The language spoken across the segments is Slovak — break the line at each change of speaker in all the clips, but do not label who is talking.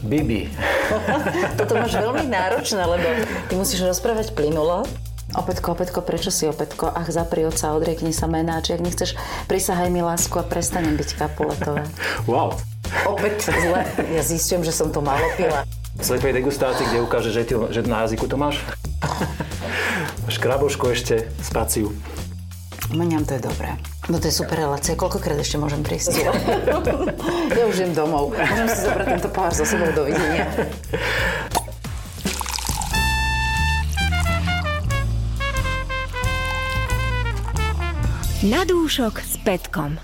Bibi.
Toto máš veľmi náročné, lebo ty musíš rozprávať plynulo. Opätko, opätko, prečo si opätko? Ach, zapri oca, odriekni sa menáč. Ak nechceš, prisahaj mi lásku a prestanem byť kapuletová.
Wow.
Opäť zle. Ja zistujem, že som to malo pila.
V slepej degustácii, kde ukáže, že, ty, že na jazyku to máš. Škraboško ešte, spaciu.
Mňam to je dobré. No to je super relácia. Koľkokrát ešte môžem prísť? ja už idem domov. Môžem si zobrať tento pohár so sebou. Dovidenia.
Na dúšok s Petkom.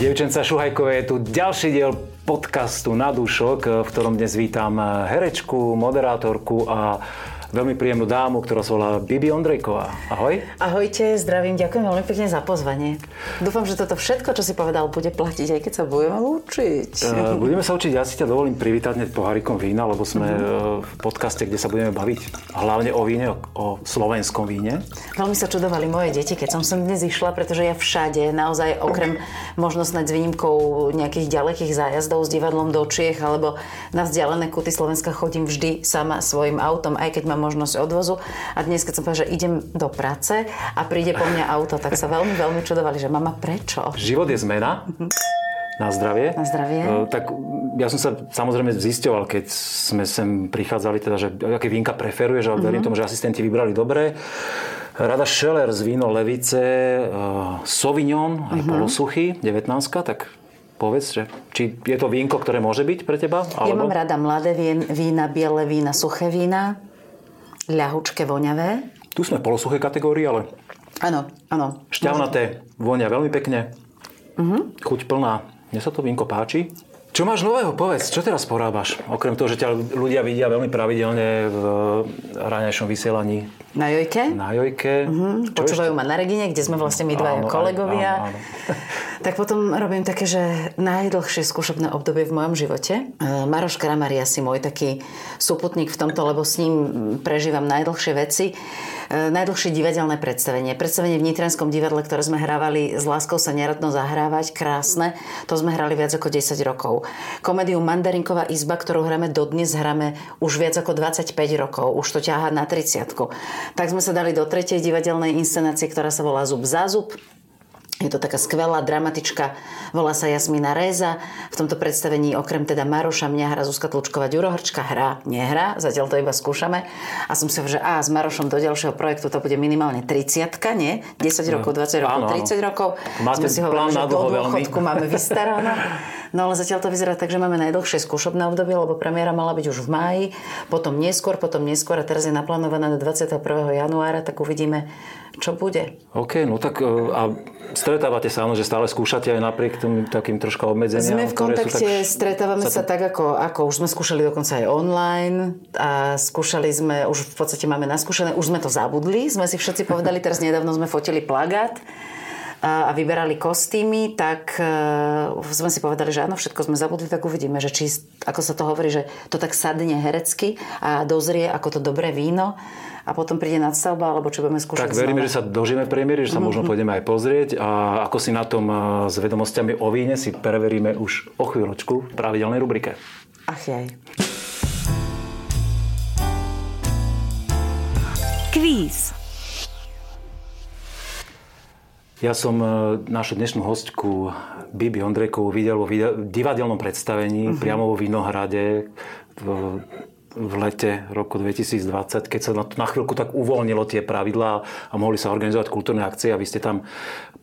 Dievčenca Šuhajkové je tu ďalší diel podcastu Na dúšok, v ktorom dnes vítam herečku, moderátorku a veľmi príjemnú dámu, ktorá sa volá Bibi Ondrejková. Ahoj.
Ahojte, zdravím, ďakujem veľmi pekne za pozvanie. Dúfam, že toto všetko, čo si povedal, bude platiť, aj keď sa budeme učiť.
Uh, budeme sa učiť, ja si ťa dovolím privítať hneď pohárikom vína, lebo sme uh-huh. v podcaste, kde sa budeme baviť hlavne o víne, o, o slovenskom víne.
Veľmi sa čudovali moje deti, keď som sem dnes išla, pretože ja všade, naozaj okrem možno s výnimkou nejakých ďalekých zájazdov s divadlom do Čiech alebo na vzdialené kuty Slovenska chodím vždy sama svojim autom, aj keď mám možnosť odvozu. A dnes, keď som povedala, že idem do práce a príde po mňa auto, tak sa veľmi, veľmi čudovali, že mama, prečo?
Život je zmena. Na zdravie.
Na zdravie.
Uh, tak ja som sa samozrejme zisťoval, keď sme sem prichádzali, teda, že aké vínka preferuješ, ale verím uh-huh. tomu, že asistenti vybrali dobre. Rada Scheller z víno Levice, uh, Sauvignon, aj uh-huh. polosuchy, 19 tak povedz, že či je to vínko, ktoré môže byť pre teba?
Alebo... Ja mám rada mladé vína, biele vína, suché vína ľahučké, voňavé.
Tu sme polosuché kategórie, ale...
Áno, áno.
Šťavnaté, vonia veľmi pekne. Uh-huh. Chuť plná. Mne sa to vínko páči. Čo máš nového? Povedz, čo teraz porábaš? Okrem toho, že ťa ľudia vidia veľmi pravidelne v ráňajšom vysielaní.
Na Jojke?
Na Jojke.
Uh-huh. Počúvajú ešte? ma na Regine, kde sme vlastne my dvaja kolegovia. Áno, áno. tak potom robím také, že najdlhšie skúšobné obdobie v mojom živote. E, Maroš Kramar je asi môj taký súputník v tomto, lebo s ním prežívam najdlhšie veci. E, najdlhšie divadelné predstavenie. Predstavenie v Nitranskom divadle, ktoré sme hrávali s láskou sa neradno zahrávať, krásne. To sme hrali viac ako 10 rokov. Komédiu Mandarinková izba, ktorú hráme dodnes, hráme už viac ako 25 rokov. Už to ťahá na 30 Tak sme sa dali do tretej divadelnej inscenácie, ktorá sa volá Zub za zub. Je to taká skvelá dramatička, volá sa Jasmina Réza. V tomto predstavení okrem teda Maroša mňa hrá Zuzka Tlučková Ďurohrčka, hrá, nehrá, zatiaľ to iba skúšame. A som si že a s Marošom do ďalšieho projektu to bude minimálne 30 nie? 10 rokov, 20 rokov, áno, 30 áno. rokov.
Máte Sme si hovorili, že do dôchodku
máme vystarané. No ale zatiaľ to vyzerá tak, že máme najdlhšie skúšobné obdobie, lebo premiéra mala byť už v máji, potom neskôr, potom neskôr a teraz je naplánovaná na 21. januára, tak uvidíme, čo bude.
OK, no tak e, a stretávate sa, áno, že stále skúšate aj napriek tým takým troška obmedzeniam?
Sme v kontakte, tak, stretávame sa, to... tak ako, ako už sme skúšali dokonca aj online a skúšali sme, už v podstate máme naskúšané, už sme to zabudli, sme si všetci povedali, teraz nedávno sme fotili plagát a vyberali kostýmy, tak e, sme si povedali, že áno, všetko sme zabudli, tak uvidíme, že či, ako sa to hovorí, že to tak sadne herecky a dozrie ako to dobré víno a potom príde nadstavba, alebo čo budeme skúšať
Tak veríme, znova. že sa dožijeme premiéry, že sa mm-hmm. možno pôjdeme aj pozrieť a ako si na tom e, s vedomosťami o víne si preveríme už o chvíľočku v pravidelnej rubrike.
Ach jaj.
Kvíz.
Ja som e, našu dnešnú hostku Bibi Ondrejkovú videl vo divadelnom predstavení uh-huh. priamo vo Vinohrade v, v lete roku 2020, keď sa na, na chvíľku tak uvoľnilo tie pravidlá a mohli sa organizovať kultúrne akcie a vy ste tam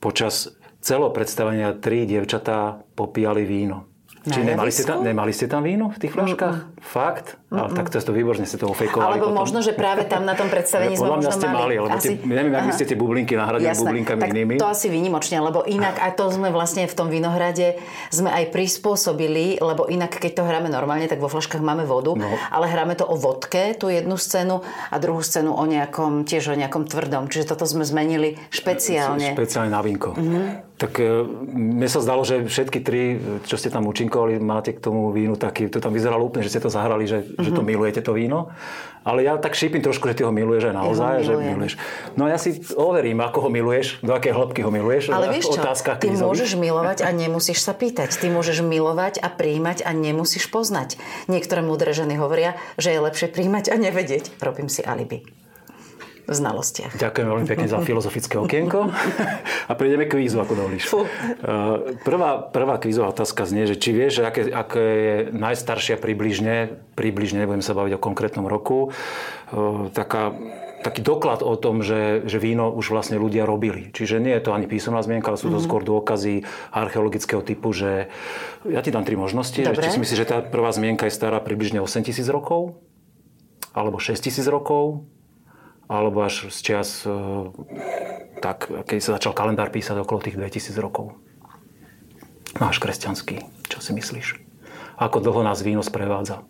počas celého predstavenia tri dievčatá popíjali víno. Či nemali ste, tam, nemali ste tam víno v tých fľaškách? Mm-mm. Fakt? Ale tak to je to výborne, ste to ofejkovali.
Alebo potom. možno, že práve tam na tom predstavení sme možno
ste mali. lebo asi... tie, neviem, ak ste tie bublinky nahradili Jasné. bublinkami
tak
inými.
to asi výnimočne, lebo inak, a to sme vlastne v tom vinohrade sme aj prispôsobili, lebo inak, keď to hráme normálne, tak vo fľaškách máme vodu, no. ale hráme to o vodke, tú jednu scénu a druhú scénu o nejakom, tiež o nejakom tvrdom. Čiže toto sme zmenili špeciálne.
Špeciálne na vínko. Mm-hmm. Tak e, mne sa zdalo, že všetky tri, čo ste tam účinkovali, máte k tomu vínu taký, to tam vyzeralo úplne, že ste to zahrali, že že to milujete to víno. Ale ja tak šípim trošku, že ty ho miluješ aj naozaj, ja že miluješ. No ja si overím, ako ho miluješ, do aké hĺbky ho miluješ.
Ale vieš čo, ty krízových. môžeš milovať a nemusíš sa pýtať. Ty môžeš milovať a príjmať a nemusíš poznať. Niektoré múdre ženy hovoria, že je lepšie príjmať a nevedieť. Robím si alibi znalostiach.
Ďakujem veľmi pekne za filozofické okienko. A prejdeme k kvízu, ako dovolíš. Uh, prvá, prvá kvízová otázka znie, že či vieš, aké, aké je najstaršia približne, približne, nebudem sa baviť o konkrétnom roku, uh, taká taký doklad o tom, že, že víno už vlastne ľudia robili. Čiže nie je to ani písomná zmienka, ale sú to mm-hmm. skôr dôkazy archeologického typu, že ja ti dám tri možnosti. Že či si myslíš, že tá prvá zmienka je stará približne 8 tisíc rokov? Alebo 6 tisíc rokov? Alebo až z čias, e, tak, keď sa začal kalendár písať okolo tých 2000 rokov. Náš kresťanský. Čo si myslíš? Ako dlho nás víno sprevádza?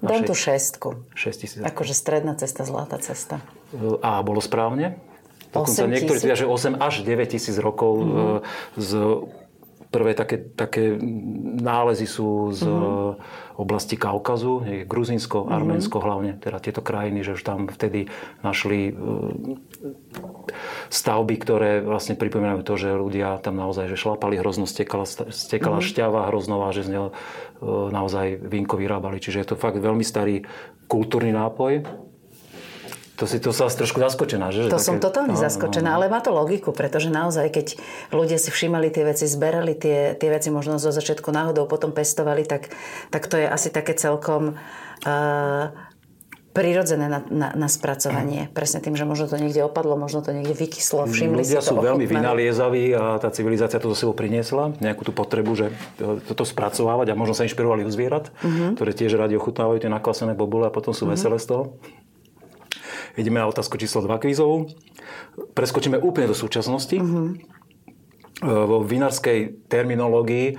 Dám tu šestku.
6 tisíc.
Akože stredná cesta, zlatá cesta.
E, a bolo správne? Dokonca niektorí tvrdia, že 8 až 9 tisíc rokov mm-hmm. z prvé také, také nálezy sú z mm-hmm. oblasti Kaukazu, Gruzinsko, mm-hmm. Arménsko hlavne, teda tieto krajiny, že už tam vtedy našli e, stavby, ktoré vlastne pripomínajú to, že ľudia tam naozaj že šlapali, hrozno stekala, stekala mm-hmm. šťava hroznová, že z neho e, naozaj vínko vyrábali. Čiže je to fakt veľmi starý kultúrny nápoj. To si to sa trošku zaskočená, že?
To také... som totálne no, zaskočená, no, no. ale má to logiku, pretože naozaj, keď ľudia si všímali tie veci, zberali tie, tie veci možno zo začiatku náhodou, potom pestovali, tak, tak to je asi také celkom uh, prirodzené na, na, na spracovanie. Presne tým, že možno to niekde opadlo, možno to niekde vykyslo, všimli
Ľudia
si to,
sú veľmi vynaliezaví a tá civilizácia to zo sebou priniesla, nejakú tú potrebu, že toto spracovávať a možno sa inšpirovali u zvierat, uh-huh. ktoré tiež radi ochutnávajú tie nakvasené bobule a potom sú uh-huh. veselé z toho. Ideme na otázku číslo 2 kvízovú. Preskočíme úplne do súčasnosti. Uh-huh. Vo vinárskej terminológii e,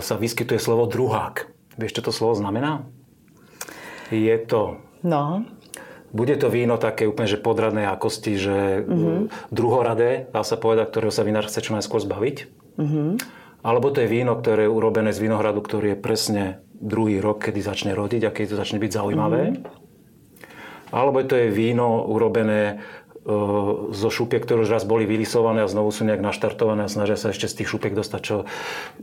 sa vyskytuje slovo druhák. Vieš, čo to slovo znamená? Je to...
No.
Bude to víno také úplne, že podradné akosti, že uh-huh. druhoradé, dá sa povedať, ktorého sa vinár chce čo najskôr zbaviť. Uh-huh. Alebo to je víno, ktoré je urobené z vinohradu, ktorý je presne druhý rok, kedy začne rodiť a keď to začne byť zaujímavé. Uh-huh alebo to je víno urobené e, zo šupiek, ktoré už raz boli vylisované a znovu sú nejak naštartované a snažia sa ešte z tých šupiek dostať, čo,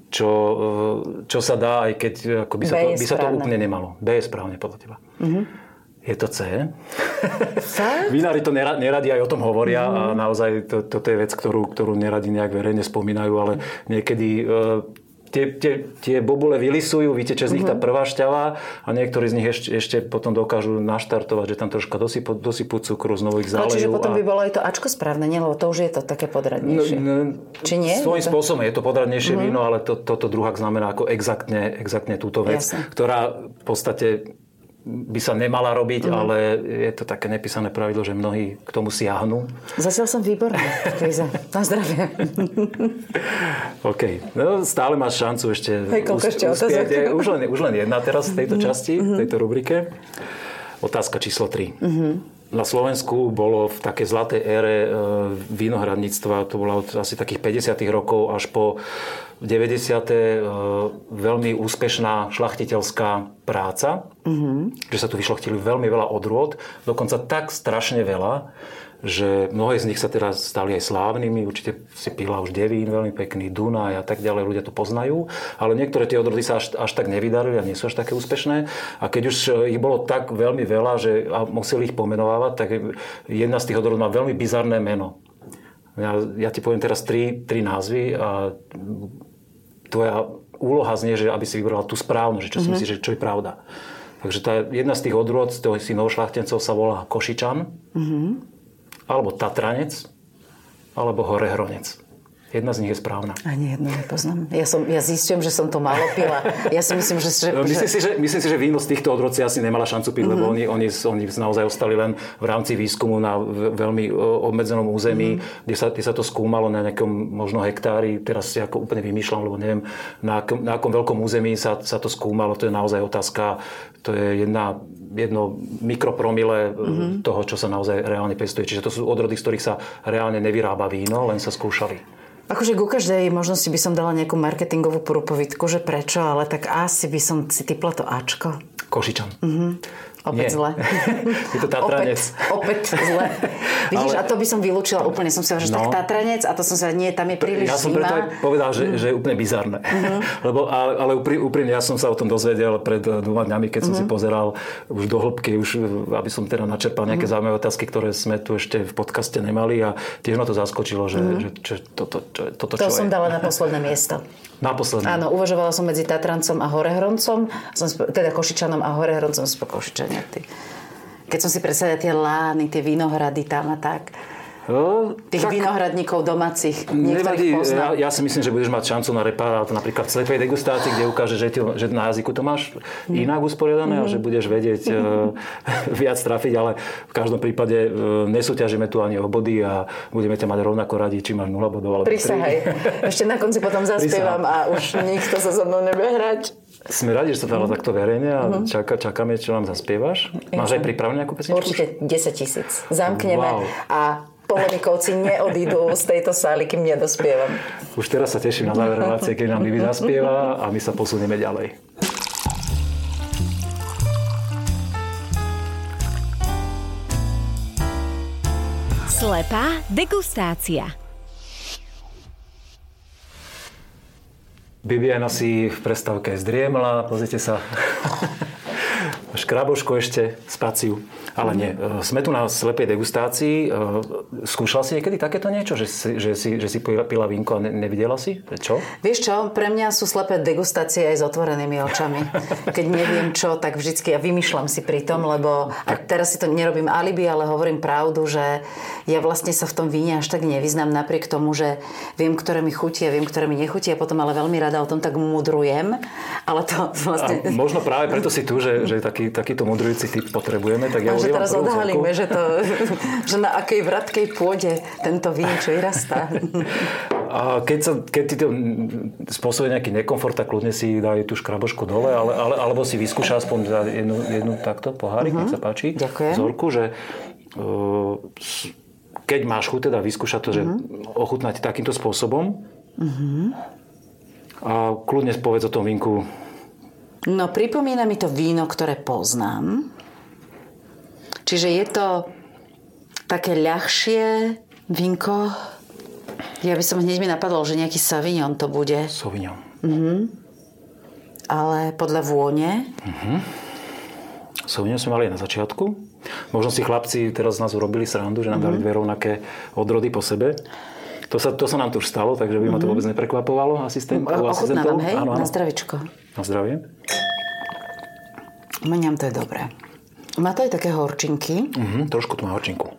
čo, e, čo sa dá, aj keď ako by, sa to, by sa to úplne nemalo. B je správne podľa teba. Mm-hmm. Je to C. Vinári to neradi aj o tom hovoria mm. a naozaj to, toto je vec, ktorú, ktorú neradi nejak verejne spomínajú, ale niekedy e, tie, tie, tie bobule vylisujú, vyteče z nich tá mhm. prvá šťava a niektorí z nich ešte, ešte potom dokážu naštartovať, že tam troška dosypú, dosypú cukru, znovu ich zalejú.
čiže potom a... by bolo aj to Ačko správne, nie? Lebo to už je to také podradnejšie. No, no, Či nie?
Svojím to... spôsobom je to podradnejšie uh-huh. víno, ale to, toto druhák znamená ako exaktne, exaktne túto vec, Jasne. ktorá v podstate by sa nemala robiť, mm. ale je to také nepísané pravidlo, že mnohí k tomu siahnu.
Zasiel som výborný. Na zdravie.
OK. No, stále máš šancu ešte
Hej, ešte uspieť.
Už len, už len jedna teraz v tejto mhm. časti, v mhm. tejto rubrike. Otázka číslo 3. Mm-hmm. Na Slovensku bolo v takej zlatej ére e, vínohradníctva, to bolo od asi takých 50 rokov až po 90. E, veľmi úspešná šlachtiteľská práca, mm-hmm. že sa tu vyšlachtili veľmi veľa odrôd, dokonca tak strašne veľa, že mnohé z nich sa teraz stali aj slávnymi, určite si pila už Devín, veľmi pekný Dunaj a tak ďalej, ľudia to poznajú, ale niektoré tie odrody sa až, až tak nevydarili a nie sú až také úspešné a keď už ich bolo tak veľmi veľa, že a museli ich pomenovávať, tak jedna z tých odrodov má veľmi bizarné meno. Ja, ja ti poviem teraz tri, tri názvy a tvoja úloha znie, že aby si vybrala tú správnu, že čo mm-hmm. si mhm. myslíš, že čo je pravda. Takže tá jedna z tých odrôd, z toho si novošľachtencov sa volá Košičan. Mm-hmm alebo Tatranec, alebo Horehronec. Jedna z nich je správna.
Ani jednu nepoznám. Ja, som, ja zistím, že som to málo pila. Ja si myslím, že... že...
No, myslím, si, že myslím si, že víno z týchto odrodci asi nemala šancu piť, mm-hmm. lebo oni, oni, oni naozaj ostali len v rámci výskumu na veľmi obmedzenom území, mm-hmm. kde, sa, kde sa to skúmalo na nejakom možno hektári. Teraz si ako úplne vymýšľam, lebo neviem, na akom, na akom veľkom území sa, sa to skúmalo. To je naozaj otázka. To je jedna, jedno mikropromile mm-hmm. toho, čo sa naozaj reálne pestuje. Čiže to sú odrody, z ktorých sa reálne nevyrába víno, len sa skúšali.
Akože ku každej možnosti by som dala nejakú marketingovú prúpovidku, že prečo, ale tak asi by som si typla to Ačko.
Košičan.
Opäť
Nie.
zle.
Je to Tatranec.
Opäť, opäť zle. Vidíš,
Ale-
a to by som vylúčila úplne. Som si hovorila, že
No.
tak Tatranec a to som sa, nie, tam je príliš
Ja som
zima.
preto aj povedal, že, že je úplne bizarné. Lebo, ale, ale úpri- úprimne, ja som sa o tom dozvedel pred eh, dvoma dňami, keď som si pozeral už do hĺbky, už, eh, aby som teda načerpal nejaké zaujímavé otázky, ktoré sme tu ešte v podcaste nemali a tiež ma to zaskočilo, že, že čo, toto, čo, toto
To
čo
som
je.
dala na posledné miesto.
Naposledy.
Áno, uvažovala som medzi Tatrancom a Horehroncom, som, teda Košičanom a Horehroncom, som Košičania. Keď som si predstavila tie lány, tie vinohrady tam a tak.
No,
Tých
tak-
vinohradníkov domácich,
Nevadí, ja, ja si myslím, že budeš mať šancu na repárát napríklad v slepej degustácii, kde ukáže, že, ti, že na jazyku to máš inak usporiadané a že budeš vedieť uh, viac trafiť, ale v každom prípade uh, nesúťažíme tu ani o body a budeme ťa mať rovnako radi, či máš 0 bodov alebo
Prisahaj.
3.
Ešte na konci potom zaspievam a už nikto sa so mnou nebude hrať.
Sme radi, že sa dala takto verejne a čaká, čakáme, čo nám zaspievaš. Máš aj pripravenú nejakú pesničku?
Určite 10 tisíc. Zamkneme
Wow.
a polemikovci neodídu z tejto sály, kým nedospievam.
Už teraz sa teším na záver relácie, keď nám Bibi zaspieva a my sa posunieme ďalej.
Slepá degustácia.
Bibiana si v prestávke zdriemla, pozrite sa. Škraboško ešte, spaciu. Ale nie, e, sme tu na slepej degustácii. E, Skúšala si niekedy takéto niečo, že si, že si, že si pila, vínko a ne, nevidela si? Čo?
Vieš čo, pre mňa sú slepé degustácie aj s otvorenými očami. Keď neviem čo, tak vždycky ja vymýšľam si pri tom, lebo a teraz si to nerobím alibi, ale hovorím pravdu, že ja vlastne sa v tom víne až tak nevyznám napriek tomu, že viem, ktoré mi chutí a viem, ktoré mi nechutí a potom ale veľmi rada o tom tak mudrujem. Ale to
A
vlastne...
možno práve preto si tu, že, že taký, takýto mudrujúci typ potrebujeme, tak ja
A že
ulievam
teraz odhalíme, že, to, že na akej vratkej pôde tento vín čo vyrastá.
A keď, sa, keď ti to spôsobuje nejaký nekomfort, tak kľudne si daj tú škrabošku dole, ale, ale, alebo si vyskúša aspoň jednu, jednu takto pohárik, nech sa páči.
Mhm. Ďakujem.
Vzorku, že uh, keď máš chuť, teda vyskúšať to, že
Mhm.
ochutnať takýmto spôsobom. A kľudne povedz o tom vínku.
No, pripomína mi to víno, ktoré poznám. Čiže je to také ľahšie vínko. Ja by som hneď mi napadol, že nejaký Savignon to bude,
Sauvignon.
ale podľa vône.
Sauvignon sme mali na začiatku. Možno si chlapci teraz z nás urobili srandu, že nám dali dve rovnaké odrody po sebe. To sa, to sa nám tu už stalo, takže by ma to vôbec neprekvapovalo asistent, u asistentov.
Ochutnávam, hej?
Áno,
Na
áno.
zdravičko.
Na zdravie.
Mňam to je dobré. Má to aj také horčinky.
Mhm, trošku tu má horčinku.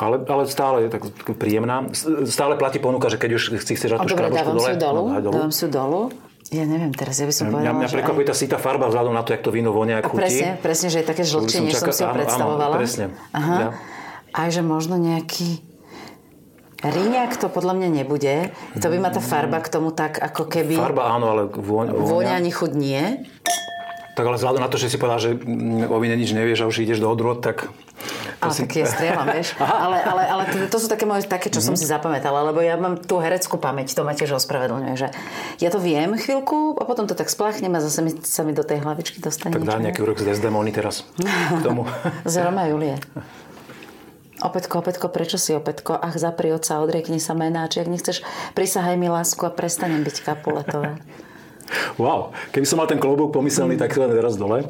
Ale, ale stále je tak príjemná. Stále platí ponuka, že keď už si chceš dať tú škrabočku dole,
dolu.
no, dolu.
Dávam si ju dolu. Ja neviem teraz, ja by som
Mňa,
povedala,
mňa prekvapuje tá sítá farba vzhľadom na to, jak to víno vonia,
A
jak chutí.
presne, presne, že je také
To
žlčie, než som si ho
áno, áno,
predstavovala.
presne.
Aha.
Ja.
Aj že možno nejaký Ríňak to podľa mňa nebude. To by ma tá farba k tomu tak ako keby...
Farba áno, ale vôň,
Vôňa
vôňa.
ani chuť nie.
Tak ale vzhľadom na to, že si povedal, že mm, o víne nič nevieš a už ideš do odrod, tak...
Ale
si-
tak ja strieľam, vieš. Ale, ale, ale to, to sú také moje, také, čo som
Mhm.
si zapamätala, lebo ja mám tú hereckú pamäť, to ma tiež ospravedlňuje, že ja to viem chvíľku a potom to tak spláchnem a zase mi, sa mi do tej hlavičky dostane
Tak dá nejaký úrok z Desdemony teraz k tomu.
Z Roma Julie. Opätko, opätko, prečo si opätko? Ach, zapri oca, odriekni sa menáč. Ak nechceš, prisahaj mi lásku a prestanem byť kapuletová.
Wow, keby som mal ten klobúk pomyselný, tak to len teraz dole.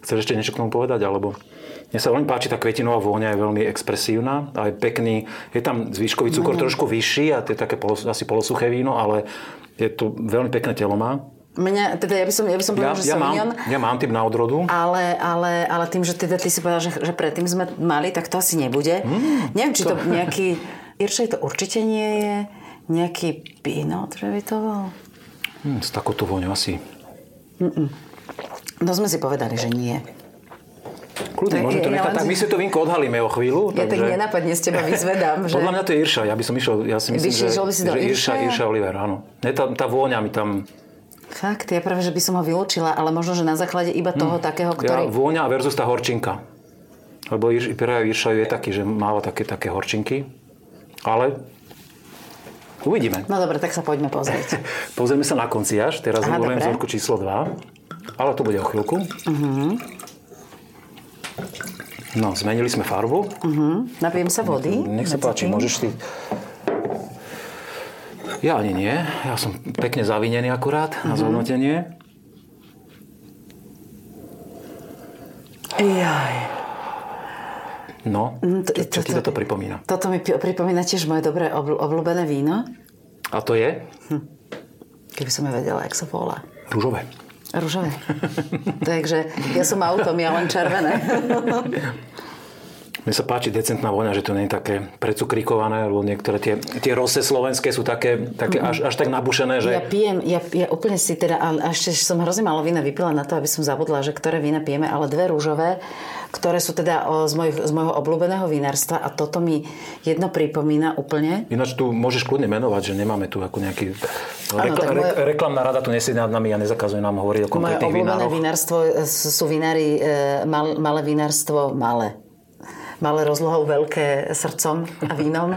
Chceš ešte niečo k tomu povedať? Alebo... Mne sa veľmi páči, tá kvetinová vôňa je veľmi expresívna a je pekný. Je tam zvýškový cukor
Mhm.
trošku vyšší a to je také polos, asi polosuché víno, ale je to veľmi pekné telo má.
Mňa, teda ja by som, ja by som
Ja,
povedala, že
ja,
Sauvignon,
mám, ja mám typ na odrodu.
ale, ale, ale tým, že teda ty si povedal, že, že predtým sme mali, tak to asi nebude.
Mm,
Neviem, či to, nejaký... Irčej to určite nie je. Nejaký pinot, že by to bol.
Hm, s takouto vôňou asi.
No sme si povedali, že nie.
Kľudne,
Tak
môžem to
ja
nechať.
len-
Tak my si to vínko odhalíme o chvíľu.
Ja tak
takže...
nenapadne z teba vyzvedám, že...
Podľa mňa to je Irša. Ja by som išiel, ja si myslím,
si
že,
si
že Irša? Irša Oliver, áno. Ne, tá, tá vôňa mi tam...
Fakt, ja práve, že by som ho vylúčila, ale možno, že na základe iba toho takého,
Hm. Ja,
ktorý...
vôňa versus tá horčinka. Lebo Irš, Irša je taký, že máva také, také horčinky. Ale uvidíme.
No dobre, tak sa poďme pozrieť.
Pozrieme sa na konci až. Teraz
Aha, dobre.
vzorku číslo 2. Ale to bude o chvíľku. No, zmenili sme farbu.
Napijem sa vody.
Nech sa
medzi
páči,
tým.
môžeš si... Ja ani nie. Ja som pekne zavinený akurát na zhodnotenie.
Jaj.
No,
Mm,
čo, čo ti
toto-
pripomína?
Toto mi pripomína tiež moje dobré obľúbené víno.
A to je
Keby som ja vedela, jak sa volá.
rúžové.
Rúžové. Takže ja som autom, ja len červené.
Mne sa páči decentná voňa, že to nie je také precukrikované, lebo niektoré tie, tie rose slovenské sú také, také až, až tak nabušené, že...
Ja pijem, ja, ja úplne si teda, a ešte som hrozne málo vína vypila na to, aby som zabudla, že ktoré vína pijeme, ale dve rúžové, ktoré sú teda z, mojich, z môjho obľúbeného vinárstva a toto mi jedno pripomína úplne.
Ináč tu môžeš kľudne menovať, že nemáme tu ako nejaký...
Áno,
Rekla,
tak moje-
re, reklamná rada tu nesie nad nami a nezakazuje nám hovoriť o
Moje
konkrétnych
obľúbené
vinároch.
vinárstvo e, sú sú vinári, e, mal, malé vinárstvo, malé. Malé rozlohou, veľké srdcom a vínom.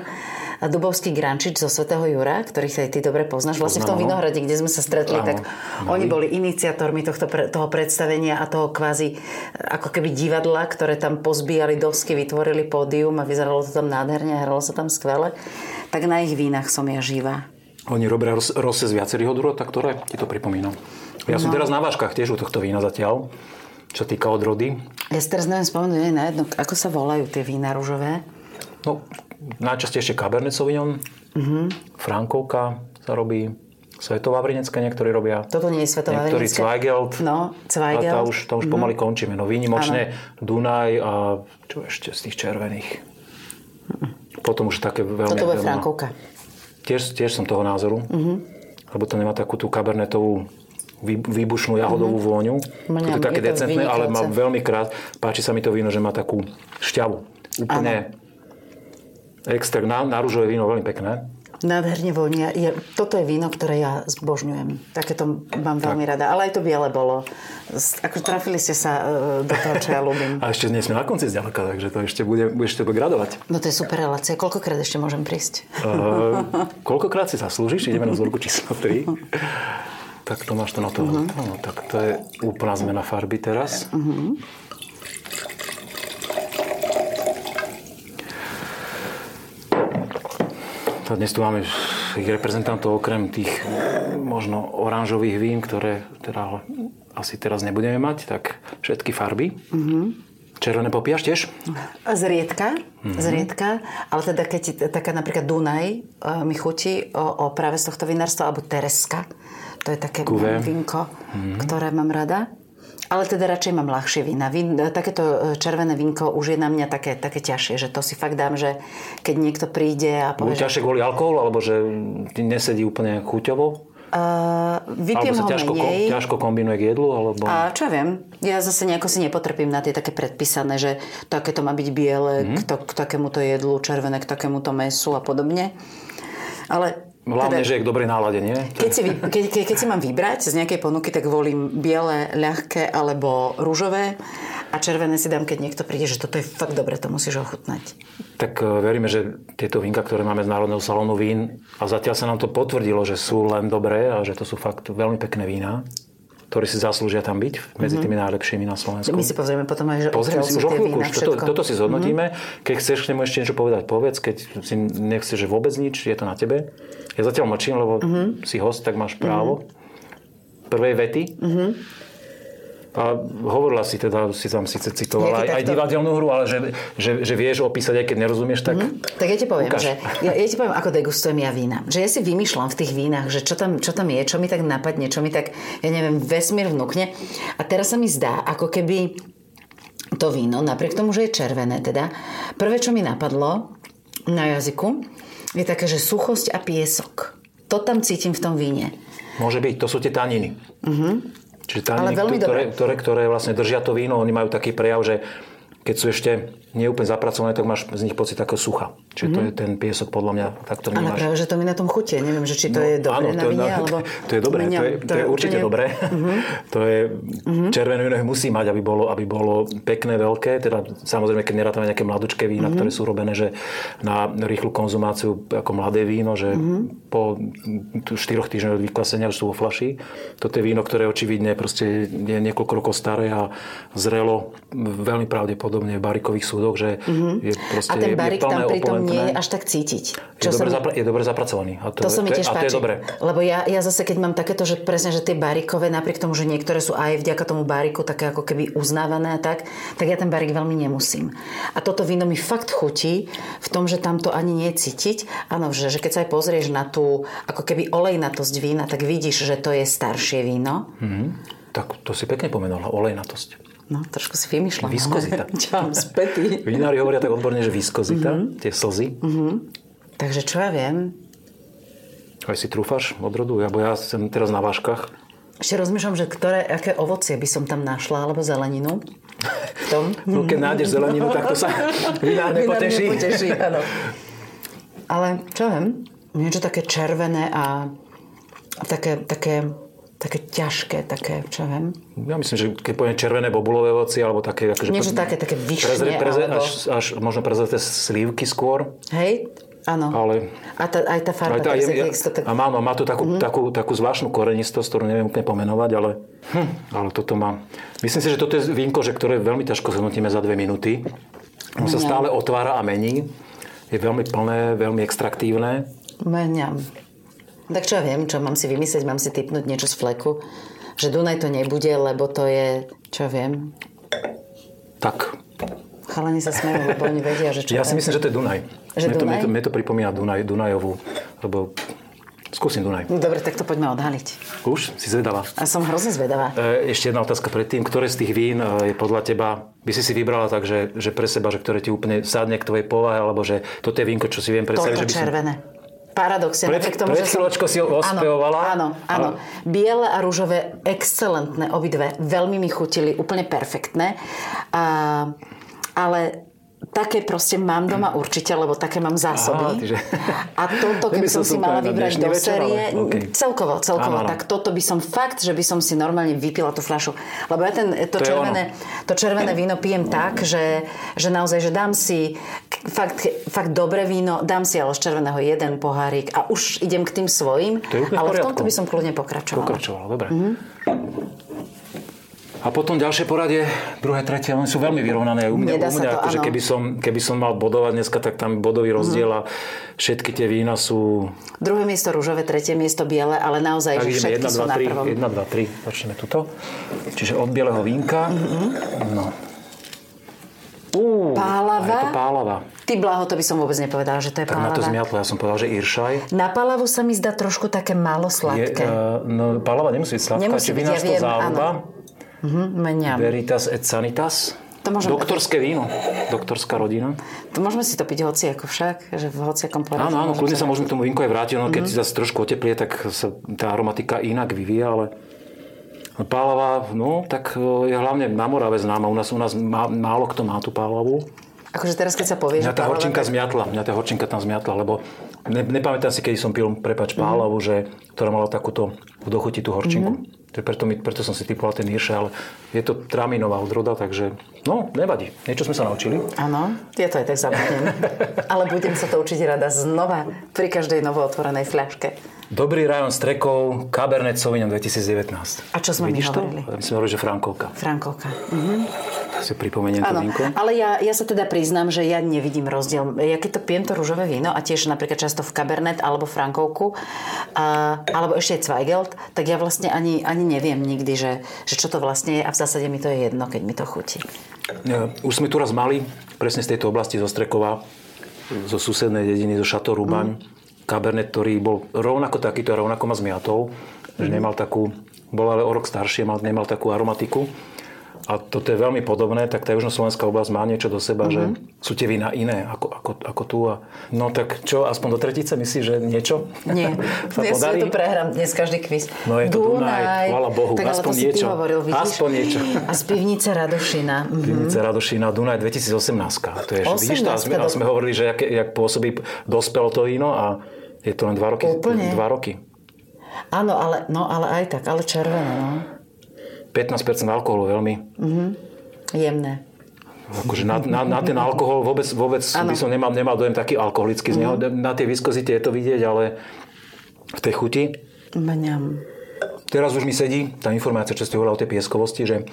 A Dubovský Grančič zo Svetého Jura, ktorých aj ty dobre poznáš. Vlastne v tom
Poznám.
Vinohrade, kde sme sa stretli,
Áno,
tak oni boli iniciátormi tohto, toho predstavenia a toho kvázi ako keby divadla, ktoré tam pozbíjali dosky, vytvorili pódium a vyzeralo to tam nádherne, hralo sa tam skvele. Tak na ich vínach som ja živá.
Oni robia ros- rose z viacerých odrôd, tak ktoré ti to pripomína? Ja som
No.
teraz na váškach tiež u tohto vína zatiaľ, čo týka odrody.
Ja si teraz neviem spomenúť na jedno, ako sa volajú tie vína rúžové.
No, najčastejšie Cabernet Sauvignon,
Mhm.
Frankovka sa robí, Svetovavrinecké niektorí robia.
Toto nie je Svetová
Niektorí. Zweigelt.
No,
A
Zweigelt.
to už, to už pomaly končíme. No výnimočne Dunaj a čo ešte z tých červených. Potom už také veľmi...
Toto
veľmi-
Frankovka.
Tiež, tiež som toho názoru. Lebo to nemá takú tú kabernetovú výbušnú jahodovú vôňu.
Mňam,
to je také
je to
decentné, ale má
vynikajúce.
veľmi krát. Páči sa mi to víno, že má takú šťavu. Úplne extrakt. Na, na rúžové víno veľmi pekné.
Nádherne vonia. Je, toto je víno, ktoré ja zbožňujem. Takéto mám veľmi rada. Ale aj to biele bolo. Ako trafili ste sa e, do toho, čo ja ľúbim.
A ešte nie sme na konci zďaleka, takže to ešte bude, budeš to gradovať.
No to je super relácia. Koľkokrát ešte môžem prísť?
Uh, koľkokrát si zaslúžiš? Ideme na vzorku číslo 3. Tak to máš to na to.
Mhm.
No, tak to je úplná zmena farby teraz. To dnes tu máme ich reprezentantov okrem tých možno oranžových vín, ktoré teda asi teraz nebudeme mať, tak všetky farby. Červené popíjaš tiež?
Zriedka, zriedka, ale teda keď taká napríklad Dunaj e, mi chutí o, o práve z tohto vinárstva, alebo Tereska, to je také
Cuvée.
vínko, ktoré mám rada. Ale teda radšej mám ľahšie vína. Vín, takéto e, červené vínko už je na mňa také, také ťažšie, že to si fakt dám, že keď niekto príde a povie, že
Ťažšie kvôli alkoholu, alebo že nesedí úplne chuťovo?
uh, vypiem
Alebo
ho
sa ťažko, ko,
menej.
ťažko kombinuje k jedlu? Alebo...
A čo ja viem, ja zase nejako si nepotrpím na tie také predpísané, že takéto má byť biele
Mhm.
k, to, k takémuto jedlu, červené k takémuto mesu a podobne. Ale
Hlavne, že je k dobrej nálade, nie?
keď, si, keď, keď, keď si mám vybrať z nejakej ponuky, tak volím biele, ľahké alebo rúžové a červené si dám, keď niekto príde, že toto je fakt dobre, to musíš ochutnať.
Tak e, veríme, že tieto vínka, ktoré máme z Národného salónu vín, a zatiaľ sa nám to potvrdilo, že sú len dobré a že to sú fakt veľmi pekné vína, ktoré si zaslúžia tam byť medzi tými najlepšími na Slovensku.
My si pozrieme potom aj, že
Pozrieme si už o chvíľku, už toto, toto si zhodnotíme. Keď chceš k nemu ešte niečo povedať, povedz. Keď si nechceš, že vôbec nič, je to na tebe. Ja zatiaľ mlčím, lebo si host, tak máš právo. Prvej vety. A hovorila si teda, si tam síce citovala aj,
Nejaký
aj
takto-
divadelnú hru, ale že, že, že vieš opísať, aj keď nerozumieš, tak...
Tak ja ti poviem,
Ukáž.
že ja, ja ti poviem, ako degustujem ja vína. Že ja si vymýšľam v tých vínach, že čo tam, čo tam je, čo mi tak napadne, čo mi tak, ja neviem, vesmír vnúkne. A teraz sa mi zdá, ako keby to víno, napriek tomu, že je červené teda, prvé, čo mi napadlo na jazyku, je také, že suchosť a piesok. To tam cítim v tom víne.
Môže byť, to sú tie taniny. Čiže
Mhm. Ale veľmi
ktoré,
dobré.
ktoré, ktoré vlastne držia to víno, oni majú taký prejav, že keď sú ešte neúplne zapracované, tak máš z nich pocit takého sucha. Čiže mm-hmm. to je ten piesok podľa mňa takto
vnímaš. Ale práve, že to mi na tom chutie. Neviem, že či to no, je dobré áno, na vine,
to,
alebo...
To je dobré, to je, to je určite úplne... dobré. Mm-hmm. to je, mm-hmm. červené víno musí mať, aby bolo, aby bolo pekné, veľké. Teda samozrejme, keď nerátame nejaké mladučké vína, mm-hmm. ktoré sú robené, že na rýchlu konzumáciu ako mladé víno, že mm-hmm. po štyroch týždňoch vyklasenia už sú vo flaši. Toto je víno, ktoré očividne proste je niekoľko rokov staré a zrelo veľmi pravdepodobne v barikových súdoch, že mm-hmm
je proste, a ten barik tam pritom nie je až tak cítiť.
Čo je, dobre mi... zapra- je dobre zapracovaný. A
to, to sa mi tiež páči. A to je dobré. Lebo ja, ja zase, keď mám takéto, že presne, že tie barikové, napriek tomu, že niektoré sú aj vďaka tomu bariku také ako keby uznávané a tak, tak ja ten barik veľmi nemusím. A toto víno mi fakt chutí v tom, že tam to ani nie je cítiť. Áno, že, že keď sa aj pozrieš na tú ako keby olejnatosť vína, tak vidíš, že to je staršie víno.
Mm-hmm. Tak to si pekne pomenula, olejnatosť.
No, trošku si vymýšľam.
Viskozita.
Čo mám spätý.
Vinári hovoria tak odborne, že viskozita, mm-hmm. tie slzy.
Mm-hmm. Takže čo ja viem?
Aj si trúfaš odrodu? Ja, bo ja som teraz na váškach.
Ešte rozmýšľam, že ktoré, aké ovocie by som tam našla, alebo zeleninu.
V tom. No, keď nájdeš zeleninu, tak to sa vinár nepoteší.
nepoteší áno. Ale čo viem? Niečo také červené a také, také také ťažké, také, čo viem.
Ja myslím, že keď poviem červené bobulové ovoci, alebo také...
Akože Niečo také, také vyššie, preze,
alebo... až, až možno prezreté slívky skôr.
Hej, áno. Ale... A tá, aj tá farba, aj tá, je, je, to tak...
A má, no, má to takú, mm-hmm. takú, takú zvláštnu korenistosť, ktorú neviem úplne pomenovať, ale, hm, ale toto má... Myslím si, že toto je vínko, že ktoré veľmi ťažko zhodnotíme za dve minúty. On sa stále otvára a mení. Je veľmi plné, veľmi extraktívne.
Meniam. Tak čo ja viem, čo mám si vymyslieť, mám si typnúť niečo z fleku. Že Dunaj to nebude, lebo to je, čo viem.
Tak.
Chalani sa smejú, lebo oni vedia, že čo
Ja si myslím, že to je Dunaj.
Že
mne,
Dunaj? To,
mne, to, mne to pripomína Dunaj, Dunajovú, lebo Skúsim Dunaj.
Dobre, tak to poďme odhaliť.
Už? Si zvedavá?
A som hrozne zvedavá.
E, ešte jedna otázka predtým. Ktoré z tých vín e, je podľa teba, by si si vybrala tak, že, že pre seba, že ktoré ti úplne sadne k tvojej povahe, alebo že toto je vínko, čo si viem predstaviť,
Toto
že by
červené. Som paradoxne.
Pred, tomu, pred chvíľočkou si ho ospevovala.
Áno, áno. áno. Biele a rúžové, excelentné obidve. Veľmi mi chutili, úplne perfektné. A, ale také proste mám doma určite, lebo také mám zásoby. Aha, tyže... A toto, keby som si mala vybrať do série, okay. celkovo, celkovo, áno, áno. tak toto by som fakt, že by som si normálne vypila tú fľašu. Lebo ja ten, to, to, červené, to červené víno pijem tak, že, že naozaj, že dám si fakt, fakt dobré víno, dám si ale z červeného jeden pohárik a už idem k tým svojim, ale v tomto by som kľudne pokračovala.
Pokračovala, dobre. Mm-hmm. A potom ďalšie poradie, druhé, tretie, oni sú veľmi vyrovnané. U mňa,
u mňa to,
akože keby, som, keby som mal bodovať dneska, tak tam bodový mhm. rozdiel mm. a všetky tie vína sú...
Druhé miesto rúžové, tretie miesto biele, ale naozaj, tak že všetky 1, 2, sú 3, na prvom.
1, 2, 3, začneme tuto. Čiže od bieleho vínka. Mm-hmm. No.
Uh, pálava.
je to pálava.
Ty blaho, to by som vôbec nepovedala, že to je
tak
pálava.
Tak na to zmiatlo, ja som povedal, že Iršaj.
Na pálavu sa mi zdá trošku také málo sladké. Je, uh,
no, pálava nemusí byť sladká, nemusí byť, ja viem, záľuba. Áno.
Uh-huh,
Veritas et Sanitas. To môžeme... Doktorské víno. Doktorská rodina.
To môžeme si to piť hoci ako však, že v hociakom
porade. Áno, áno, kľudne sa môžeme k tomu vínku aj vrátiť, no, keď uh-huh. si zase trošku oteplie, tak sa tá aromatika inak vyvíja, ale pálava, no, tak e, je hlavne na Morave známa. U nás, u nás má, málo kto má tú pálavu.
Akože teraz, keď sa povie,
mňa tá horčinka tak... zmiatla, mňa tá horčinka tam zmiatla, lebo ne, nepamätám si, keď som pil, prepač, pálavu, uh-huh. že, ktorá mala takúto v dochuti tú horčinku. Uh-huh. Preto, mi, preto som si typoval ten Hirše, ale je to traminová odroda, takže no, nevadí. Niečo sme sa naučili.
Áno, ja to aj tak zabudnem. ale budem sa to učiť rada znova pri každej novootvorenej fľaške.
Dobrý rajon strekov, Cabernet Sauvignon 2019.
A čo sme Vidíš mi hovorili?
To? My sme hovorili, že Frankovka.
Frankovka. Mhm.
Si pripomeniem to vínko.
Ale ja, ja sa teda priznám, že ja nevidím rozdiel. Ja keď to pijem to rúžové víno a tiež napríklad často v Cabernet alebo Frankovku a, alebo ešte aj Zweigelt, tak ja vlastne ani, ani neviem nikdy, že, že čo to vlastne je a v zásade mi to je jedno, keď mi to chutí.
Ja, už sme tu raz mali, presne z tejto oblasti zo Strekova, zo susednej dediny, zo Šato Rubaň. Mm Cabernet, ktorý bol rovnako takýto a rovnako má zmiatov, mm. že mhm. nemal takú, bol ale o rok starší, mal, nemal takú aromatiku. A toto je veľmi podobné, tak tá južnoslovenská oblasť má niečo do seba, mm-hmm. že mhm. sú tie vína iné ako, ako, ako tu. A, no tak čo, aspoň do tretice myslíš, že niečo?
Nie, sa ja podarí? si to prehrám dnes každý kvíz.
No je to Dunaj, chvála Bohu,
tak,
aspoň niečo.
Hovoril, vidíš?
aspoň niečo.
A z pivnice Radošina.
Mm-hmm. Pivnice Radošina, Dunaj 2018. To je, 18, vidíš a sme, sme hovorili, že jak, jak pôsobí, dospelo to víno a je to len dva roky.
Úplne.
Dva roky.
Áno, ale, no, ale aj tak, ale červené, no.
15% alkoholu veľmi.
Mm-hmm. Jemné.
Akože na, na, na ten alkohol vôbec, vôbec by som nemal, nemal dojem taký alkoholický mm. z neho. Mhm. Na tej viskozite je to vidieť, ale v tej chuti.
Mňam.
Teraz už mi sedí tá informácia, čo ste hovorili o tej pieskovosti, že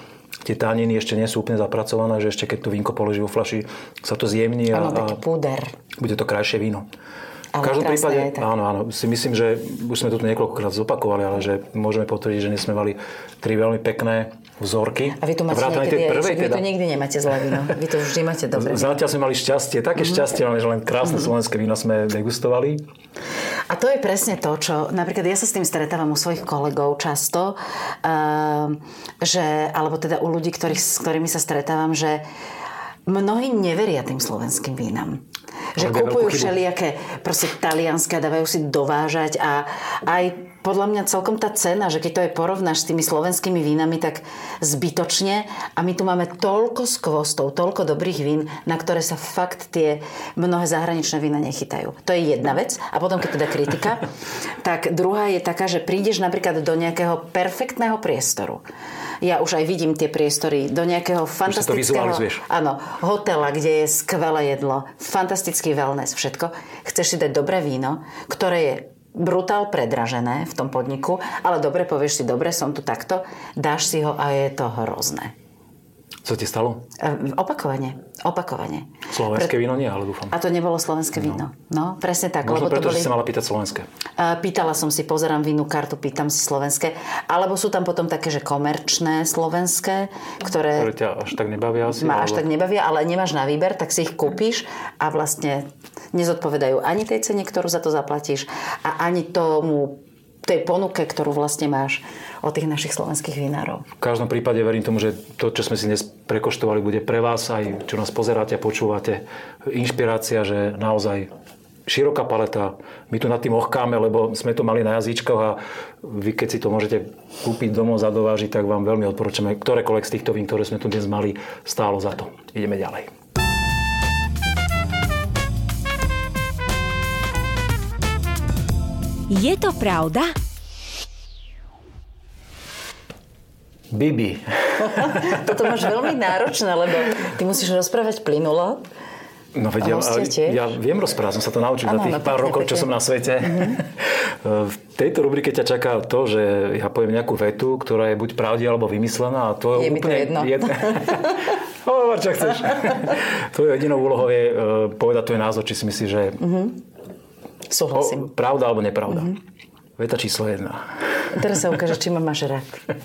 tie tániny ešte nie sú úplne zapracované, že ešte keď to vínko položí vo flaši, sa to zjemní.
Áno, taký púder.
Bude to krajšie víno.
Ale v každom prípade,
áno, áno, si myslím, že už sme to niekoľkokrát zopakovali, ale že môžeme potvrdiť, že sme mali tri veľmi pekné vzorky.
A vy tu máte niekedy, tej prvej, teda. vy tu nikdy nemáte zlé víno. Vy to vždy máte dobre.
Zatiaľ sme mali šťastie, také mm-hmm. šťastie máme, že len krásne mm-hmm. slovenské víno sme degustovali.
A to je presne to, čo napríklad ja sa s tým stretávam u svojich kolegov často, uh, že, alebo teda u ľudí, ktorých, s ktorými sa stretávam, že mnohí neveria tým slovenským vínam. Že kupujú všelijaké proste talianské dávajú si dovážať a aj podľa mňa celkom tá cena, že keď to je porovnáš s tými slovenskými vínami, tak zbytočne a my tu máme toľko skvostov, toľko dobrých vín, na ktoré sa fakt tie mnohé zahraničné vína nechytajú. To je jedna vec. A potom, keď teda kritika, tak druhá je taká, že prídeš napríklad do nejakého perfektného priestoru ja už aj vidím tie priestory do nejakého fantastického áno, hotela, kde je skvelé jedlo, fantastický wellness, všetko. Chceš si dať dobré víno, ktoré je brutál predražené v tom podniku, ale dobre, povieš si, dobre, som tu takto, dáš si ho a je to hrozné.
Co ti stalo?
E, opakovane. Opakovane.
Slovenské Pre... víno nie, ale dúfam.
A to nebolo slovenské no. víno. No, presne tak.
Možno
lebo
preto,
to boli...
že sa mala pýtať slovenské.
Pýtala som si, pozerám vínu kartu, pýtam si slovenské. Alebo sú tam potom také, že komerčné slovenské, ktoré...
Ktoré ťa až tak nebavia asi.
Ma až tak nebavia, ale nemáš na výber, tak si ich kúpiš a vlastne nezodpovedajú ani tej cene, ktorú za to zaplatíš a ani tomu tej ponuke, ktorú vlastne máš od tých našich slovenských vinárov.
V každom prípade verím tomu, že to, čo sme si dnes prekoštovali, bude pre vás aj, čo nás pozeráte a počúvate, inšpirácia, že naozaj široká paleta. My tu nad tým ochkáme, lebo sme to mali na jazyčkoch a vy keď si to môžete kúpiť domov, zadovážiť, tak vám veľmi odporúčame ktorékoľvek z týchto vín, ktoré sme tu dnes mali, stálo za to. Ideme ďalej.
Je to pravda?
Bibi.
Toto máš veľmi náročné, lebo ty musíš rozprávať plynulo.
No vedia, ja, viem rozprávať, som sa to naučil ano, za tých no, pár pekne, rokov, čo som na svete. Mm-hmm. v tejto rubrike ťa čaká to, že ja poviem nejakú vetu, ktorá je buď pravdivá alebo vymyslená. A to
je, je
úplne
mi to jedno.
jedno. Hovor, čo chceš. Tvojou jedinou úlohou je uh, povedať tvoj názor, či si myslíš, že mm-hmm.
Súhlasím.
O, pravda alebo nepravda. Mm-hmm. Veta číslo jedna.
Teraz sa ukáže, či ma máš rád.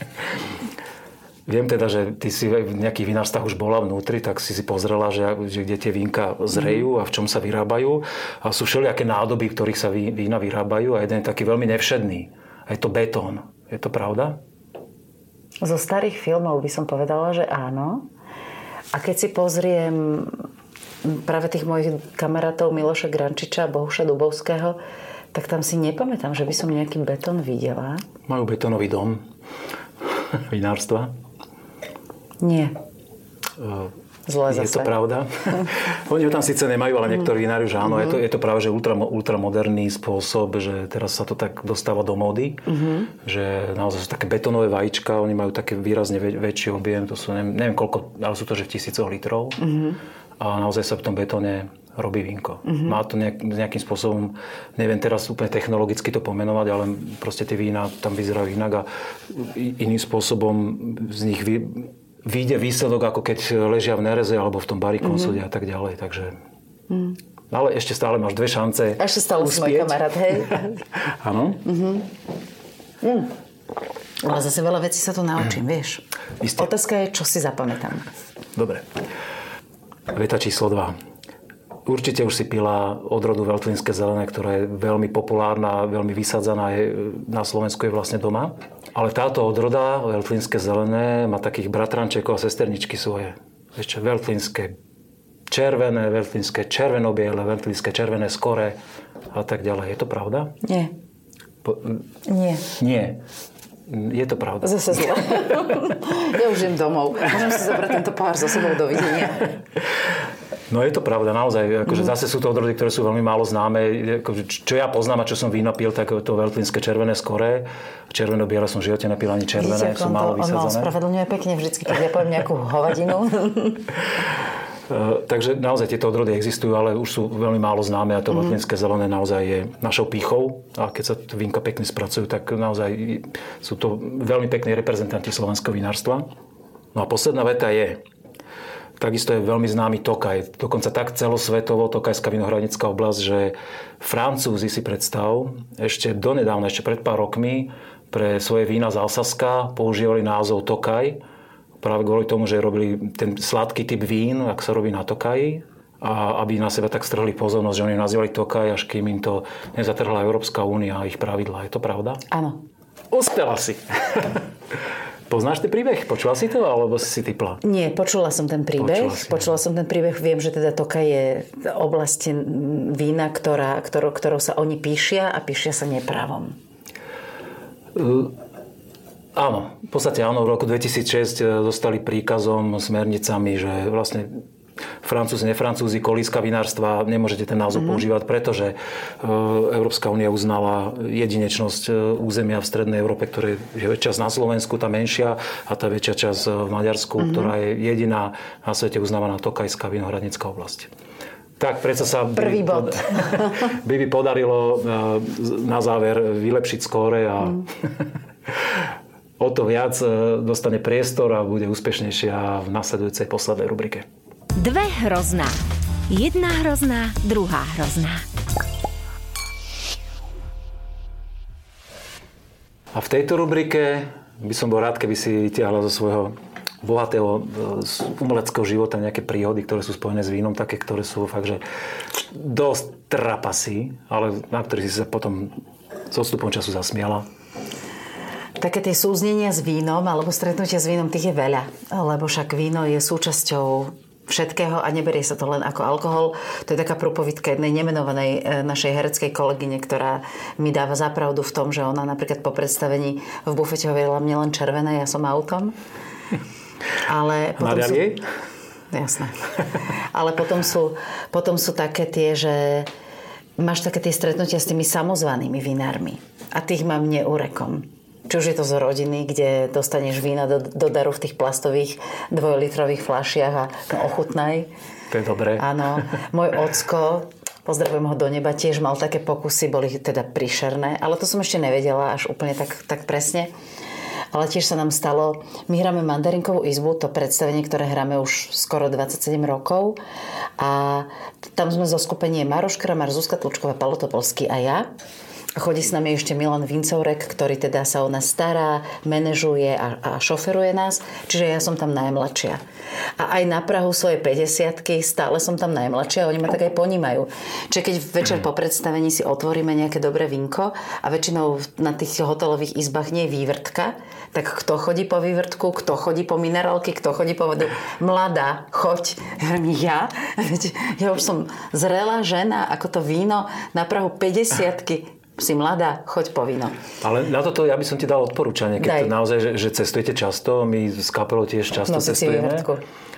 Viem teda, že ty si v nejakých vinárstvách už bola vnútri, tak si si pozrela, že, že kde tie vínka zrejú a v čom sa vyrábajú. A sú všelijaké nádoby, v ktorých sa vína vyrábajú a jeden je taký veľmi nevšedný. A je to betón. Je to pravda?
Zo starých filmov by som povedala, že áno. A keď si pozriem práve tých mojich kamarátov Miloša Grančiča a Bohuša Dubovského, tak tam si nepamätám, že by som nejaký betón videla.
Majú betónový dom vinárstva.
Nie.
Uh, Zle je zase. to pravda. Oni ho tam síce nemajú, ale niektorí vinári už áno. Mm-hmm. Je, to, je to práve že ultra, ultramoderný spôsob, že teraz sa to tak dostáva do módy. Mm-hmm. Že naozaj sú také betonové vajíčka, oni majú také výrazne väč, väčší objem. To sú neviem, neviem koľko, ale sú to že v tisícoch litrov. Mm-hmm. A naozaj sa v tom betóne robí vínko. Mm-hmm. Má to nejak, nejakým spôsobom, neviem teraz úplne technologicky to pomenovať, ale proste tie vína tam vyzerajú inak a iným spôsobom z nich vy, vyjde výsledok, ako keď ležia v nereze alebo v tom barikom mm-hmm. a tak ďalej. Takže... Mm. Ale ešte stále máš dve šance
Ešte stále si môj kamarát, hej?
Áno. mm-hmm.
mm. Ale zase veľa vecí sa tu naučím, vieš. Isté. Otázka je, čo si zapamätám.
Dobre. Veta číslo 2. Určite už si pila odrodu Veltlínske zelené, ktorá je veľmi populárna, veľmi vysadzaná je, na Slovensku je vlastne doma. Ale táto odroda, Veltlínske zelené, má takých bratrančekov a sesterničky svoje. Ešte Veltlínske červené, Veltlínske červenobiele, Veltlínske červené skore a tak ďalej. Je to pravda?
Nie. Po, Nie.
Nie. Je to pravda.
Zase zle. ja už idem domov. Môžem si zobrať tento pohár so sebou. Dovidenia.
No je to pravda, naozaj. Akože mm. Zase sú to odrody, ktoré sú veľmi málo známe. Akože, čo ja poznám a čo som víno pil, tak to veľtlínske červené skore. Červeno-biele som v živote nepil ani červené,
Vidíte, sú málo vysadzané. On mal spravedlňuje pekne vždycky, keď ja poviem nejakú hovadinu.
Uh, takže naozaj tieto odrody existujú, ale už sú veľmi málo známe a to mm. zelené naozaj je našou pýchou a keď sa vínka pekne spracujú, tak naozaj sú to veľmi pekní reprezentanti slovenského vinárstva. No a posledná veta je, Takisto je veľmi známy Tokaj. Dokonca tak celosvetovo Tokajská vinohradnická oblasť, že Francúzi si predstav, ešte donedávna, ešte pred pár rokmi, pre svoje vína z Alsaska používali názov Tokaj, práve kvôli tomu, že robili ten sladký typ vín, ak sa robí na Tokaji, a aby na seba tak strhli pozornosť, že oni nazývali Tokaj, až kým im to nezatrhla Európska únia a ich pravidla. Je to pravda?
Áno.
Uspela si. Poznáš ten príbeh? Počula si to, alebo si si typla?
Nie, počula som ten príbeh. Počula, si, počula som ten príbeh. Viem, že teda Toka je oblasť vína, ktorá, ktorou, ktorou sa oni píšia a píšia sa nepravom.
Uh, áno, v podstate áno. V roku 2006 e, dostali príkazom, smernicami, že vlastne Francúzi, nefrancúzi, kolíska vinárstva, nemôžete ten názov mm-hmm. používať, pretože e, Európska únia uznala jedinečnosť e, územia v Strednej Európe, ktoré je časť na Slovensku, tá menšia, a tá väčšia časť v Maďarsku, mm-hmm. ktorá je jediná na svete uznávaná Tokajská vinohradnická oblasť. Tak, predsa sa
Prvý bod.
by by podarilo na záver vylepšiť skóre a mm. o to viac dostane priestor a bude úspešnejšia v nasledujúcej poslednej rubrike.
Dve hrozná. Jedna hrozná, druhá hrozná.
A v tejto rubrike by som bol rád, keby si vytiahla zo svojho bohatého z umeleckého života nejaké príhody, ktoré sú spojené s vínom, také, ktoré sú fakt, že dosť trapasy, ale na ktorých si sa potom s odstupom času zasmiala.
Také tie súznenia s vínom alebo stretnutia s vínom, tých je veľa. Lebo však víno je súčasťou všetkého a neberie sa to len ako alkohol. To je taká prúpovidka jednej nemenovanej e, našej hereckej kolegyne, ktorá mi dáva zapravdu v tom, že ona napríklad po predstavení v bufete hovorila mne len červené, ja som autom. Ale potom sú... Jasné. Ale potom sú, potom sú také tie, že máš také tie stretnutia s tými samozvanými vinármi. A tých mám neurekom. Či už je to z rodiny, kde dostaneš vína do, do daru v tých plastových dvojlitrových fľašiach a no, ochutnaj.
To je dobré.
Áno. Môj ocko, pozdravujem ho do neba, tiež mal také pokusy, boli teda príšerné, ale to som ešte nevedela až úplne tak, tak presne. Ale tiež sa nám stalo, my hráme Mandarinkovú izbu, to predstavenie, ktoré hráme už skoro 27 rokov. A tam sme zo skupenie Maroš Kramar, Zuzka Tlučková, Palo Topolský a ja. Chodí s nami ešte Milan Vincourek, ktorý teda sa o nás stará, manažuje a, a šoferuje nás, čiže ja som tam najmladšia. A aj na Prahu svojej 50 stále som tam najmladšia a oni ma tak aj ponímajú. Čiže keď večer po predstavení si otvoríme nejaké dobré vinko a väčšinou na tých hotelových izbách nie je vývrtka, tak kto chodí po vývrtku, kto chodí po minerálky, kto chodí po vodu. Mladá, choď. Ja, ja už som zrelá žena, ako to víno na Prahu 50 si mladá, choď po víno.
Ale na toto ja by som ti dal odporúčanie, keď to naozaj, že, že cestujete často, my s kapelou tiež často
Nosí cestujeme. Si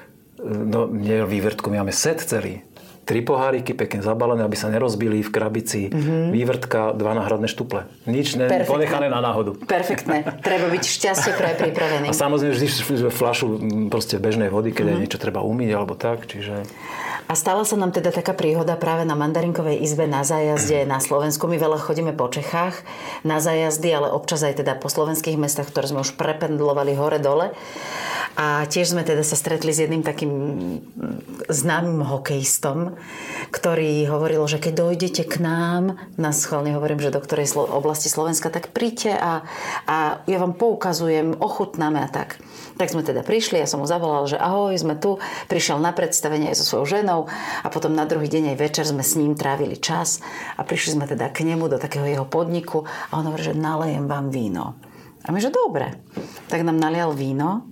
No, nie vývrtku, my máme set celý. Tri poháriky pekne zabalené, aby sa nerozbili v krabici. Mm-hmm. Vývrtka, dva náhradné štuple. Nič ne, ponechané na náhodu.
Perfektné. Treba byť šťastie pre pripravený.
A samozrejme vždy flašu proste bežnej vody, keď mm-hmm. niečo treba umyť alebo tak. Čiže...
A stala sa nám teda taká príhoda práve na Mandarinkovej izbe na zájazde na Slovensku. My veľa chodíme po Čechách na zájazdy, ale občas aj teda po slovenských mestách, ktoré sme už prependlovali hore-dole. A tiež sme teda sa stretli s jedným takým známym hokejistom, ktorý hovoril, že keď dojdete k nám, na schválne hovorím, že do ktorej oblasti Slovenska, tak príďte a, a ja vám poukazujem, ochutnáme a tak. Tak sme teda prišli, ja som mu zavolal, že ahoj, sme tu. Prišiel na predstavenie aj so svojou ženou a potom na druhý deň aj večer sme s ním trávili čas a prišli sme teda k nemu do takého jeho podniku a on hovorí, že nalejem vám víno. A my, že dobre. Tak nám nalial víno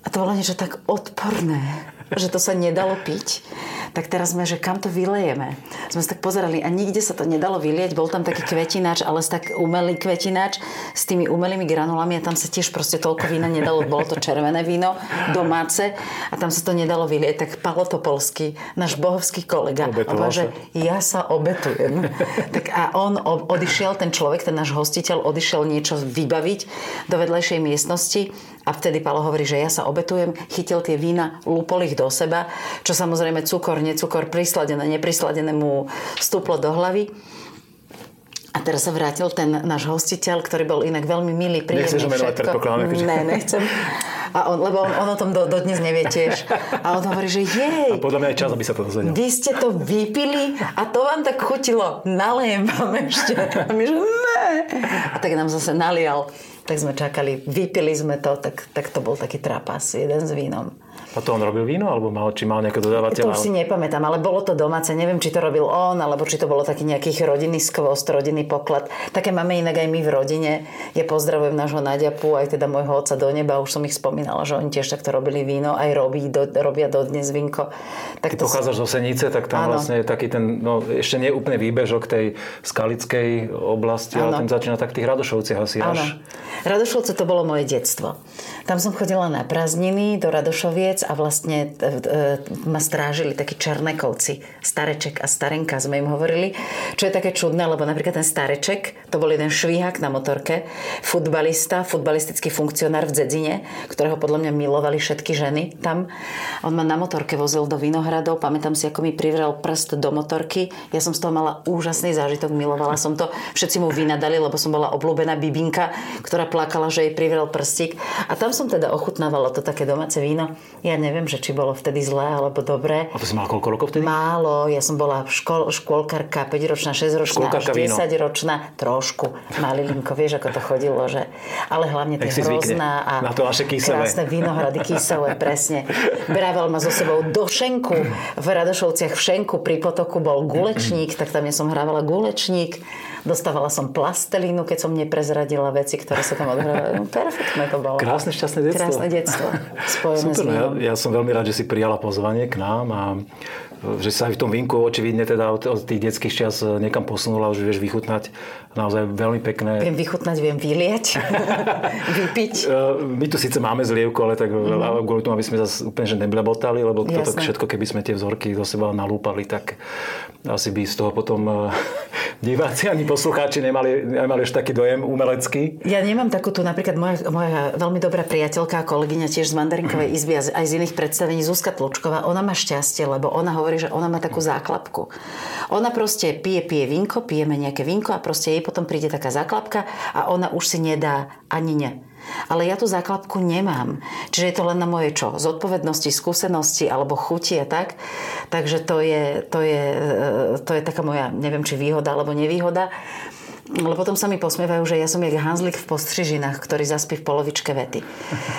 a to bolo niečo tak odporné, že to sa nedalo piť tak teraz sme, že kam to vylejeme. Sme sa tak pozerali a nikde sa to nedalo vylieť. Bol tam taký kvetináč, ale tak umelý kvetináč s tými umelými granulami a tam sa tiež proste toľko vína nedalo. Bolo to červené víno, domáce a tam sa to nedalo vylieť. Tak Palo Topolský, náš bohovský kolega,
Obetoval
že ja sa obetujem. tak a on odišiel, ten človek, ten náš hostiteľ, odišiel niečo vybaviť do vedlejšej miestnosti a vtedy Palo hovorí, že ja sa obetujem, chytil tie vína, lúpol ich do seba, čo samozrejme cukor, necukor, prisladené, neprisladené mu stúplo do hlavy. A teraz sa vrátil ten náš hostiteľ, ktorý bol inak veľmi milý, príjemný.
Nechceš menovať, predpokladám.
Ne, nechcem. A on, lebo on, on o tom do, dodnes nevie tiež. A on hovorí, že jej.
A podľa mňa aj čas, aby sa to dozvedel.
Vy ste to vypili a to vám tak chutilo. Nalejem vám ešte. A my, že ne. A tak nám zase nalial tak sme čakali, vypili sme to, tak, tak to bol taký trapas, jeden s vínom.
A to on robil víno, alebo mal, či mal nejaké dodávateľa?
To už si nepamätám, ale bolo to domáce. Neviem, či to robil on, alebo či to bolo taký nejaký rodinný skvost, rodinný poklad. Také máme inak aj my v rodine. Ja pozdravujem nášho Nadiapu, aj teda môjho otca do neba. Už som ich spomínala, že oni tiež takto robili víno, aj robí, do, robia dodnes vínko.
Tak Ty to pochádzaš zo Senice, tak tam áno. vlastne je taký ten, no ešte nie úplne výbežok tej skalickej oblasti, áno. ale ten začína tak tých Radošovciach asi áno. až.
Radošovce to bolo moje detstvo. Tam som chodila na prázdniny do Radošoviec a vlastne ma strážili takí černekovci. Stareček a starenka sme im hovorili. Čo je také čudné, lebo napríklad ten stareček, to bol jeden švíhak na motorke, futbalista, futbalistický funkcionár v Dzedzine, ktorého podľa mňa milovali všetky ženy tam. On ma na motorke vozil do Vinohradov, pamätám si, ako mi privrel prst do motorky. Ja som z toho mala úžasný zážitok, milovala som to. Všetci mu vynadali, lebo som bola obľúbená bibinka, ktorá plakala, že jej privrel prstík. A tam som teda ochutnávala to také domáce víno. Ja neviem, že či bolo vtedy zlé alebo dobré.
A to si mala koľko rokov vtedy?
Málo. Ja som bola škol, škôlkarka, 5-ročná, 6-ročná, až 10-ročná. Trošku. Malilinko, vieš, ako to chodilo, že... Ale hlavne tie hrozná a
na to naše kyselé.
krásne vinohrady kyselé, presne. Brával ma so sebou do Šenku. V Radošovciach v Šenku pri potoku bol gulečník, tak tam ja som hrávala gulečník. Dostávala som plastelínu, keď som neprezradila veci, ktoré sa tam odhrávali. No, perfektné to bolo.
Krásne, šťastné detstvo.
Krásne detstvo. Spojené
Super, s ja, ja som veľmi rád, že si prijala pozvanie k nám a že sa aj v tom vínku očividne teda od, od tých detských čas niekam posunula, už vieš vychutnať naozaj veľmi pekné.
Viem vychutnať, viem vyliať, vypiť.
E, my tu síce máme zlievku, ale tak mm. kvôli tomu, aby sme zase úplne že neblebotali, lebo toto všetko, keby sme tie vzorky do seba nalúpali, tak asi by z toho potom diváci ani poslucháči nemali, nemali už taký dojem umelecký.
Ja nemám takú tu, napríklad moja, moja veľmi dobrá priateľka a kolegyňa tiež z Mandarinkovej izby a aj z iných predstavení Zuzka Tlučková, ona má šťastie, lebo ona hovorí, hovorí, že ona má takú záklapku. Ona proste pije, pije vinko, pijeme nejaké vinko a proste jej potom príde taká záklapka a ona už si nedá ani ne. Ale ja tú záklapku nemám. Čiže je to len na moje čo? Zodpovednosti, skúsenosti alebo chuti a tak. Takže to je, to je, e, to je taká moja, neviem či výhoda alebo nevýhoda. Ale potom sa mi posmievajú, že ja som jak Hanzlik v postřižinách, ktorý zaspí v polovičke vety.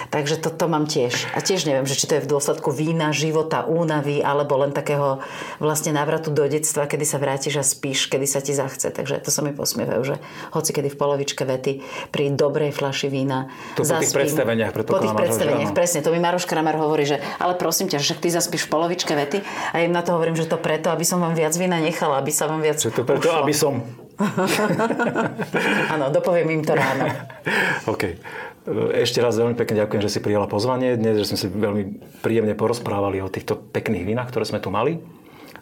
Takže toto to mám tiež. A tiež neviem, že či to je v dôsledku vína, života, únavy, alebo len takého vlastne návratu do detstva, kedy sa vrátiš a spíš, kedy sa ti zachce. Takže to sa mi posmievajú, že hoci kedy v polovičke vety pri dobrej flaši vína
to zaspím, po tých predstaveniach,
Po tých predstaveniach, presne. To mi Maroš Kramer hovorí, že ale prosím ťa, že ty zaspíš v polovičke vety a im na to hovorím, že to preto, aby som vám viac vína nechala, aby sa vám viac
Že to preto, ušlo. aby som
Áno, dopoviem im to ráno.
OK. Ešte raz veľmi pekne ďakujem, že si prijala pozvanie dnes, že sme si veľmi príjemne porozprávali o týchto pekných vinách, ktoré sme tu mali.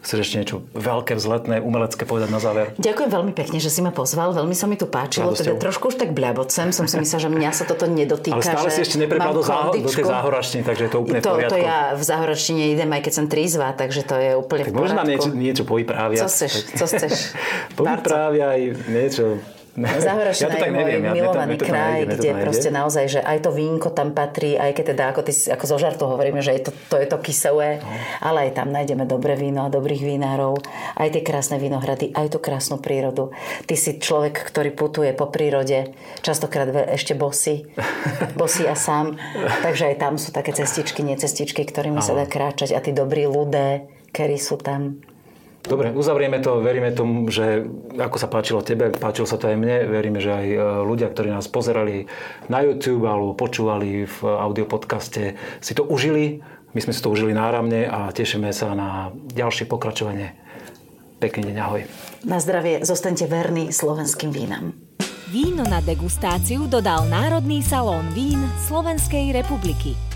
Chceš ešte niečo veľké, vzletné, umelecké povedať na záver?
Ďakujem veľmi pekne, že si ma pozval. Veľmi sa mi tu páčilo. Teda trošku už tak bľabocem. Som si myslela, že mňa sa toto nedotýka.
Ale stále si ešte neprepala do, záho- do tej záhoračtiny, takže je to úplne
to,
v poriadku.
To ja v záhoračtine idem, aj keď som trízva, takže to je úplne
tak
v poriadku.
Tak niečo, niečo povypráviať.
Co chceš? Co chceš?
povypráviaj niečo
Zahoršená ja to tak neviem, môj ja, milovaný to, kraj, nejde, kde proste naozaj, že aj to vínko tam patrí, aj keď teda ako, ty, ako zo žartu hovoríme, že je to, to je to kyselé, no. ale aj tam nájdeme dobré víno a dobrých vinárov, aj tie krásne vinohrady, aj tú krásnu prírodu. Ty si človek, ktorý putuje po prírode, častokrát ešte bosy, bosy a sám, takže aj tam sú také cestičky, nie cestičky, ktorými sa dá kráčať a tí dobrí ľudé, ktorí sú tam.
Dobre, uzavrieme to, veríme tomu, že ako sa páčilo tebe, páčilo sa to aj mne, veríme, že aj e, ľudia, ktorí nás pozerali na YouTube alebo počúvali v audio podcaste, si to užili. My sme si to užili náramne a tešíme sa na ďalšie pokračovanie. Pekný deň, ahoj.
Na zdravie, zostaňte verní slovenským vínam.
Víno na degustáciu dodal Národný salón vín Slovenskej republiky.